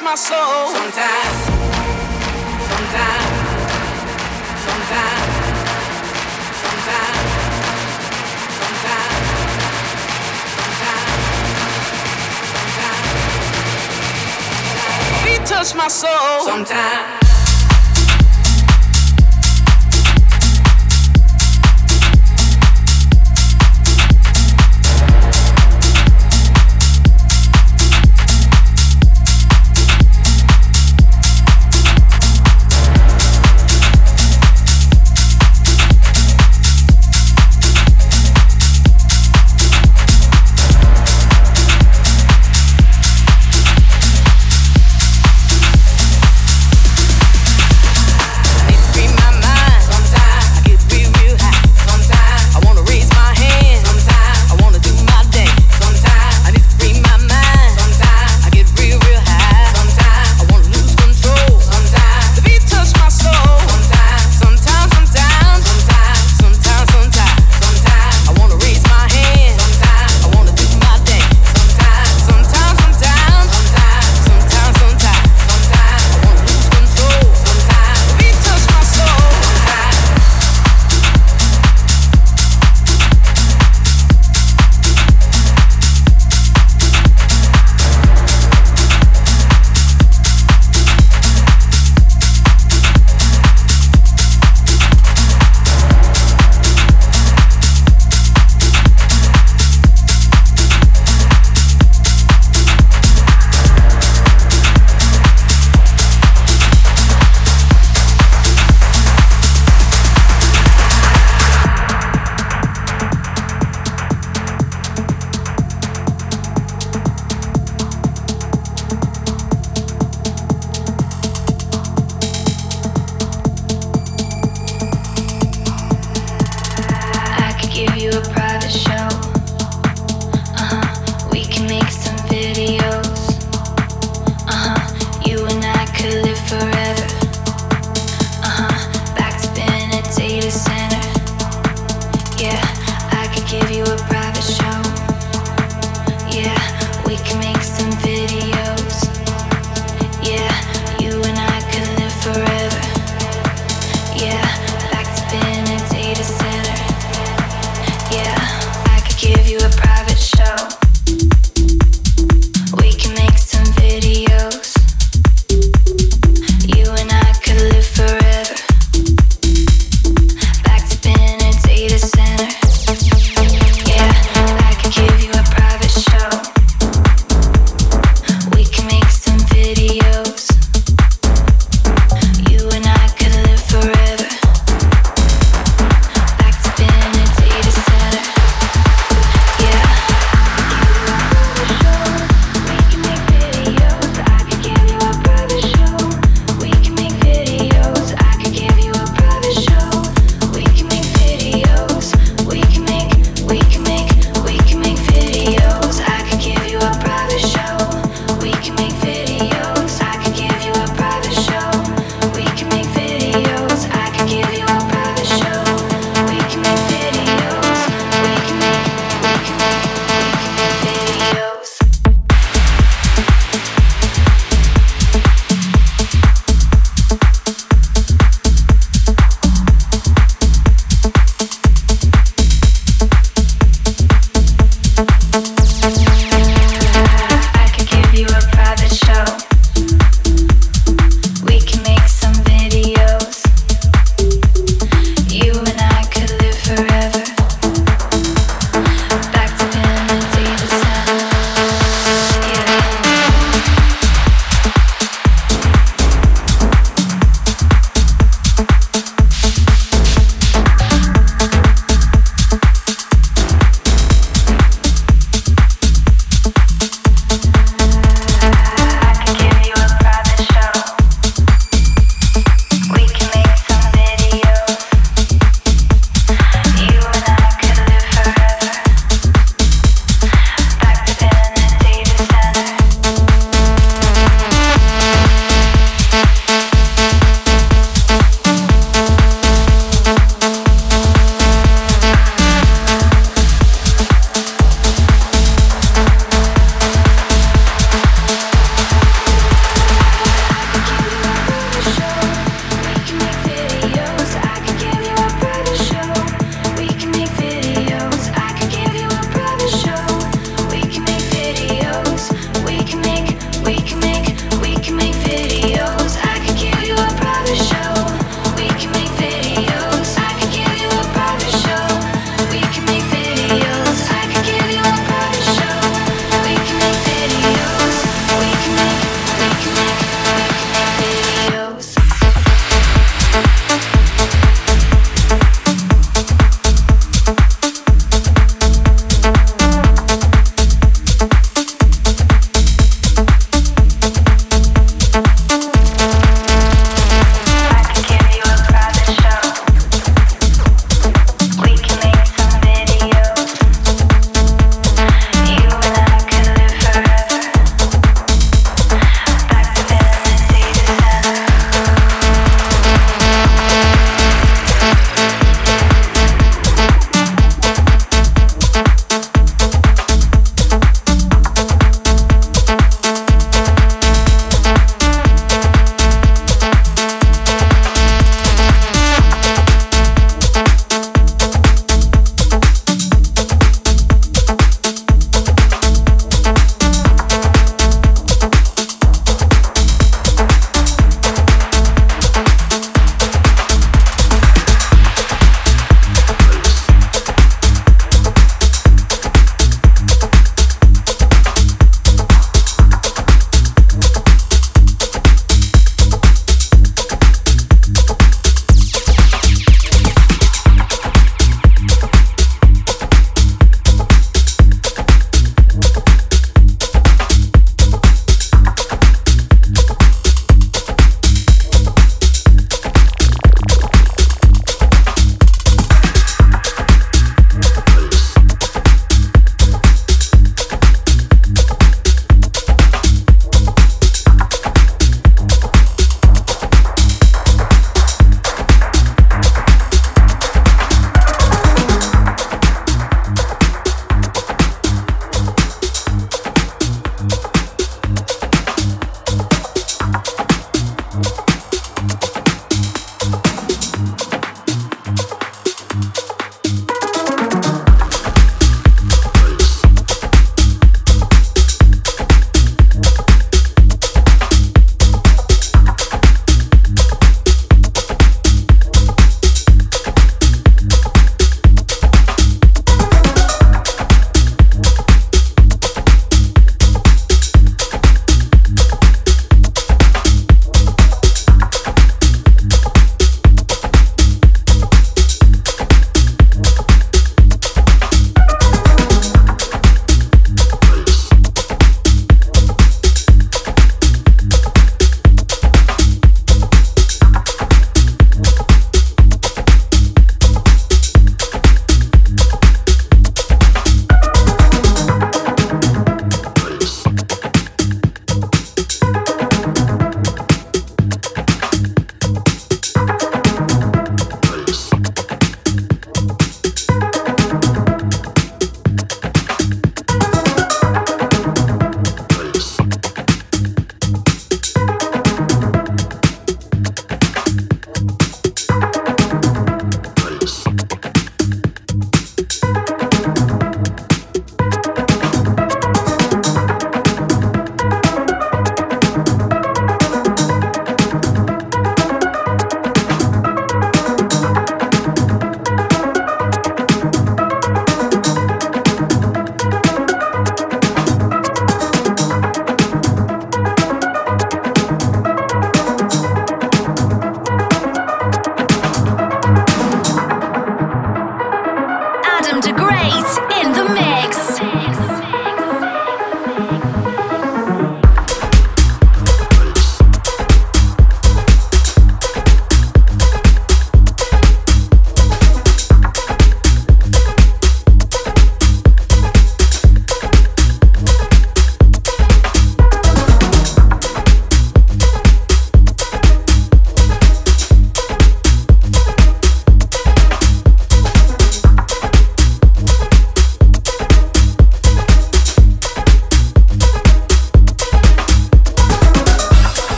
my soul. Sometimes, sometimes, sometimes, sometimes, sometimes, sometimes, beat touch my soul. Sometimes.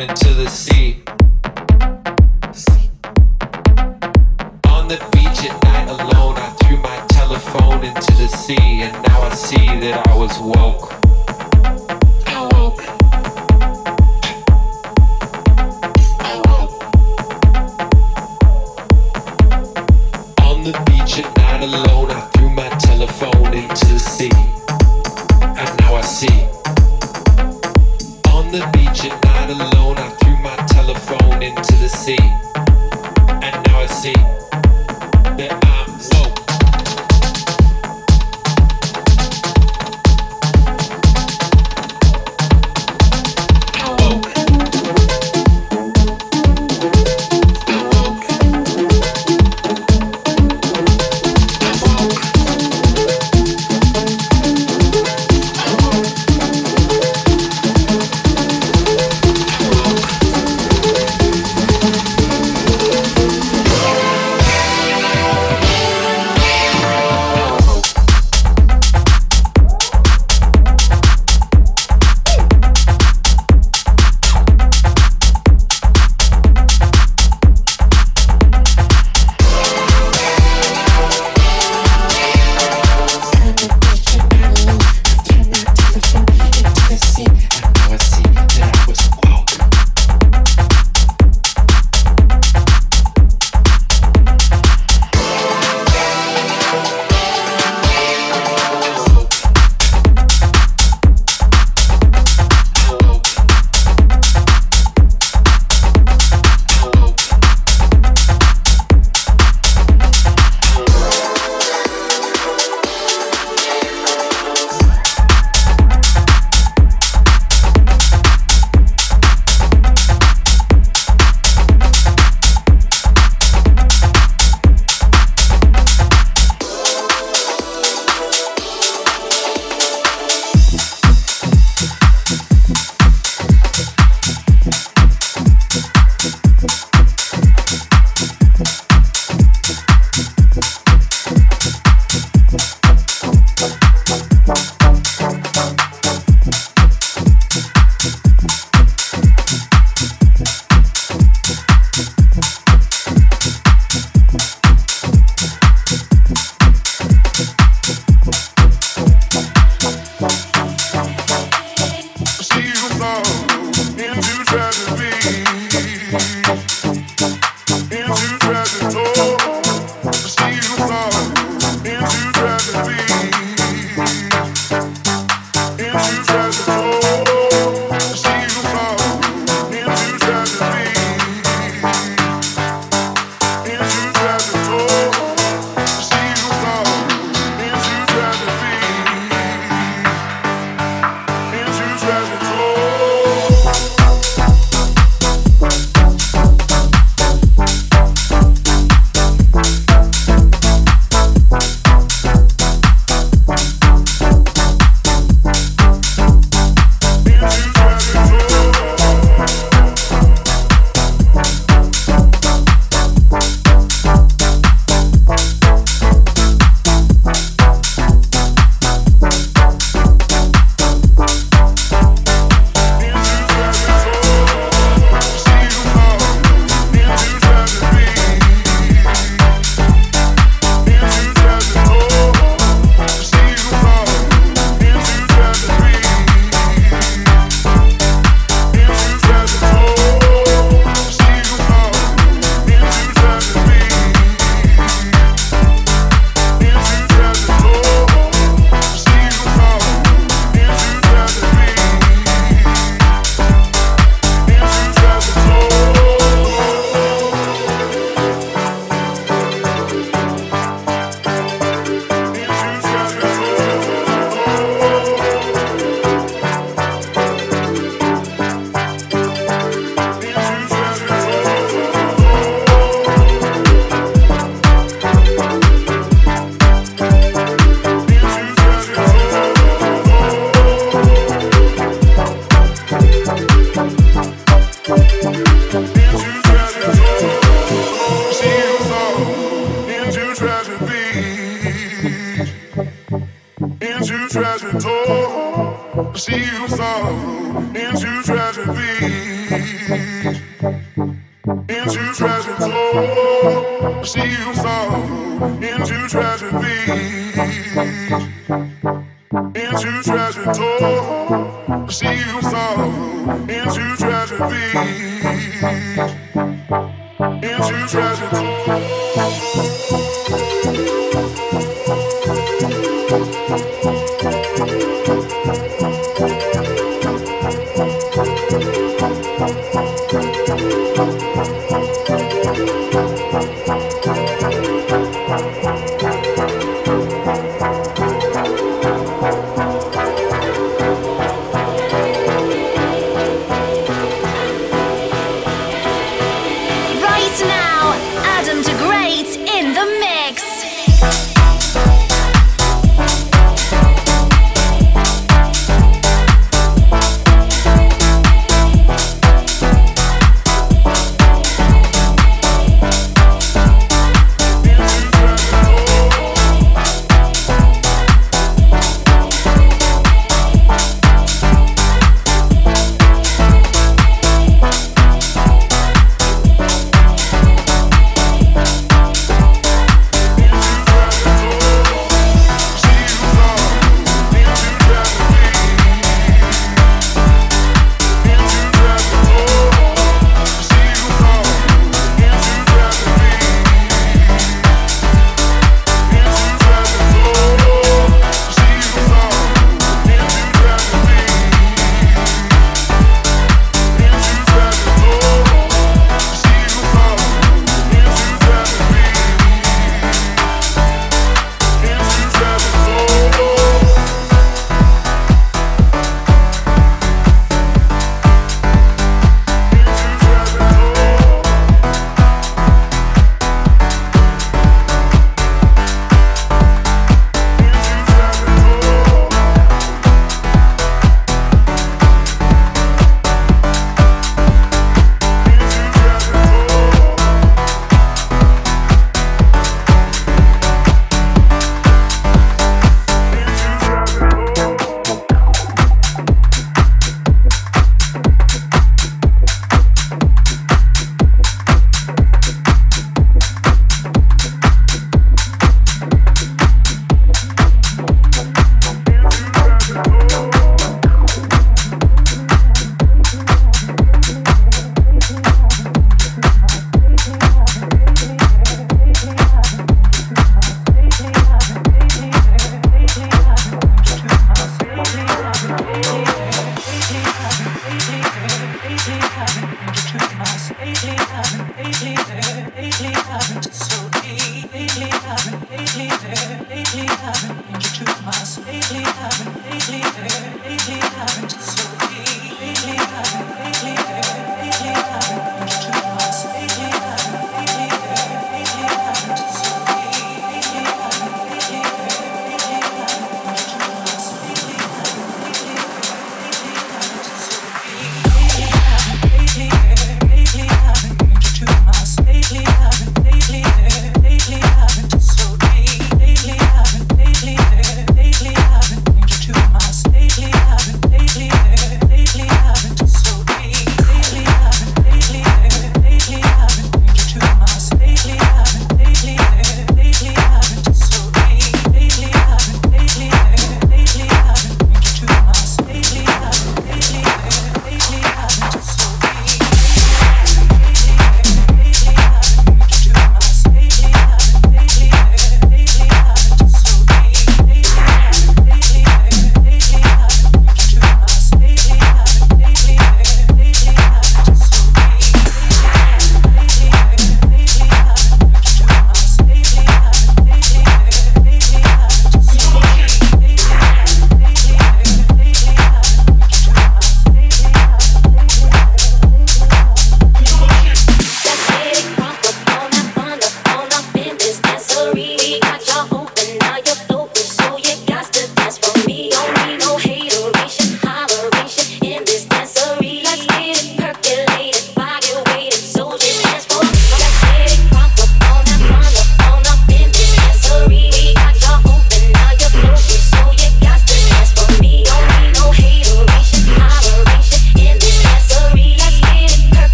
Into tragedy.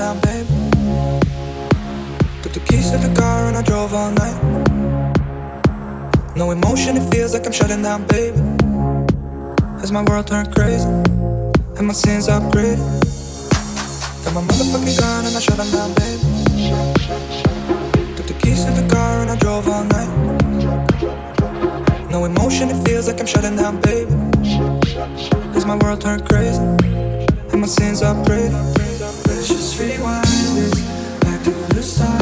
down, babe. Took the keys to the car and I drove all night. No emotion, it feels like I'm shutting down, babe. Has my world turned crazy? And my sins upgraded? Got my motherfucking gun and I shut him down, babe. Took the keys to the car and I drove all night. No emotion, it feels like I'm shutting down, babe. Has my world turned crazy? And my sins upgraded? just rewind this back to the start.